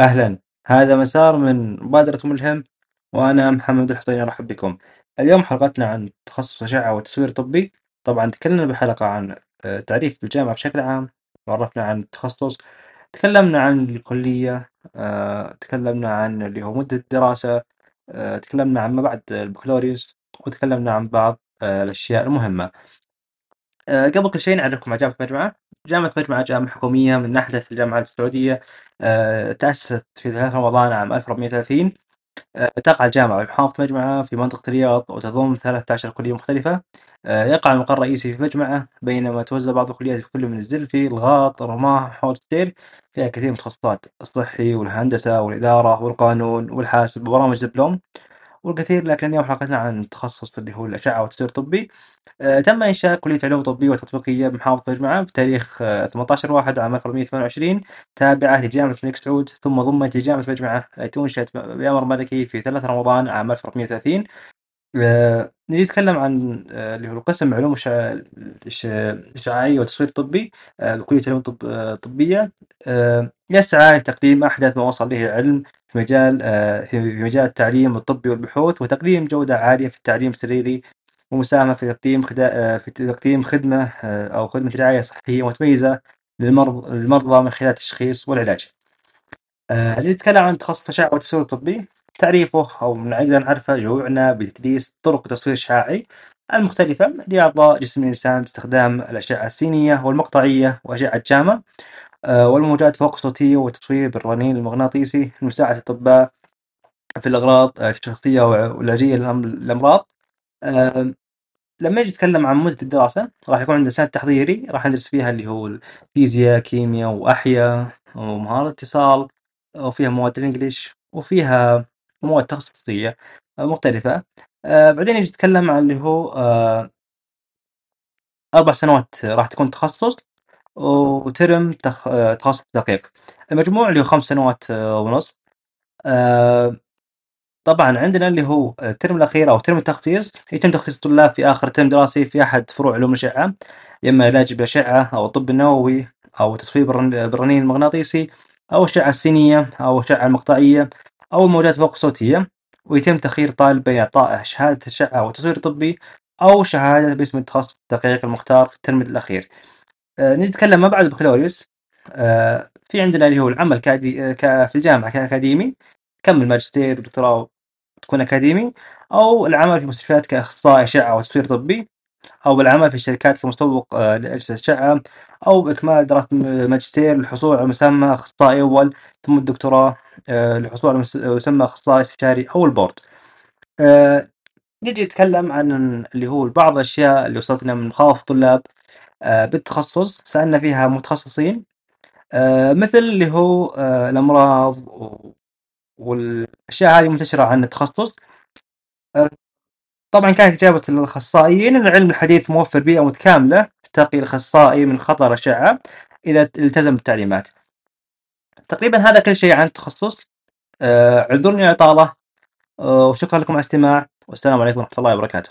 أهلا. هذا مسار من مبادرة ملهم وأنا محمد الحسيني أرحب بكم. اليوم حلقتنا عن تخصص أشعة وتصوير طبي. طبعا تكلمنا بحلقة عن آه، تعريف بالجامعة بشكل عام وعرفنا عن التخصص تكلمنا عن الكلية آه، تكلمنا عن اللي هو مدة الدراسة آه، تكلمنا عن ما بعد البكالوريوس وتكلمنا عن بعض الأشياء المهمة. قبل كل شيء نعرفكم على جامعة مجمعة جامعة مجمعة جامعة حكومية من أحدث الجامعات السعودية آه، تأسست في 3 رمضان عام 1430 آه، تقع الجامعة بمحافظة مجمعة في منطقة الرياض وتضم 13 كلية مختلفة. آه، يقع المقر الرئيسي في مجمعة بينما توزع بعض الكليات في كل من الزلفي الغاط الرماح حول السير فيها كثير من التخصصات الصحي والهندسة والإدارة والقانون والحاسب وبرامج دبلوم. والكثير لكن اليوم حلقتنا عن تخصص اللي هو الأشعة والتصوير الطبي. آه، تم إنشاء كلية علوم طبية وتطبيقية بمحافظة مجمعة بتاريخ آه، 18 واحد عام 1428 تابعة لجامعة الملك سعود ثم ضمت لجامعة مجمعة التي أنشئت بأمر ملكي في 3 رمضان عام 1430 آه، نتكلم عن آه، اللي هو القسم علوم الشع- الش- الإشعاعية والتصوير الطبي آه، بكلية علوم طب آه، طبية يسعى لتقديم أحدث ما وصل إليه العلم في مجال في مجال التعليم الطبي والبحوث وتقديم جودة عالية في التعليم السريري ومساهمة في تقديم في تقديم خدمة أو خدمة رعاية صحية متميزة للمرضى من خلال التشخيص والعلاج. يتكلم عن تخصص الأشعة والتصوير الطبي تعريفه أو نقدر نعرفه يعنى بتدريس طرق تصوير إشعاعي المختلفة لأعضاء جسم الإنسان باستخدام الأشعة السينية والمقطعية وأشعة جاما آه، والموجات فوق الصوتية والتصوير بالرنين المغناطيسي لمساعدة الأطباء في الأغراض آه، التشخيصية والعلاجية للأم- للأمراض. لما يجي يتكلم عن مدة الدراسة راح يكون عندنا سنة تحضيري راح ندرس فيها اللي هو الفيزياء كيمياء وأحياء ومهارة اتصال وفيها مواد الإنجليش وفيها مواد تخصصية مختلفة. آه، بعدين يجي يتكلم عن اللي هو آه، أربع سنوات راح تكون تخصص وترم. آه، تخصص دقيق. المجموع اللي هو خمس سنوات ونص. طبعا عندنا اللي هو الترم الأخير أو ترم التخصيص يتم تخصيص الطلاب في آخر ترم دراسي في أحد فروع علوم الأشعة يا إما علاج بالأشعة أو الطب النووي أو تصوير بالرن- بالرنين المغناطيسي أو الأشعة السينية أو الأشعة المقطعية. أو الموجات فوق الصوتية ويتم تخيير طالب بين إعطائه شهادة أشعة وتصوير طبي أو شهادة باسم التخصص الدقيق المختار في الترم الأخير. آه، نتكلم ما بعد البكالوريوس آه، في عندنا اللي هو العمل كأدي... ك... في الجامعة كأكاديمي تكمل ماجستير ودكتوراه تكون أكاديمي أو العمل في مستشفيات كأخصائي أشعة وتصوير طبي. أو العمل في شركات كمسوق آه، لأجهزة أشعة أو بإكمال دراسة الماجستير للحصول على مسمى أخصائي أول ثم الدكتوراه آه، للحصول على مس- مسمى أخصائي استشاري أو البورد. آه، نجي نتكلم عن اللي هو بعض الأشياء اللي وصلتنا من مخاوف الطلاب آه، بالتخصص. سألنا فيها متخصصين آه، مثل اللي هو آه، الأمراض والأشياء هذه منتشرة عن التخصص. آه، طبعا كانت إجابة الأخصائيين أن العلم الحديث موفر بيئة متكاملة تقي الأخصائي من خطر الأشعة إذا التزم بالتعليمات. تقريبا هذا كل شيء عن التخصص آه، اعذرني على الإطالة آه، وشكرا لكم على الاستماع. والسلام عليكم ورحمة الله وبركاته.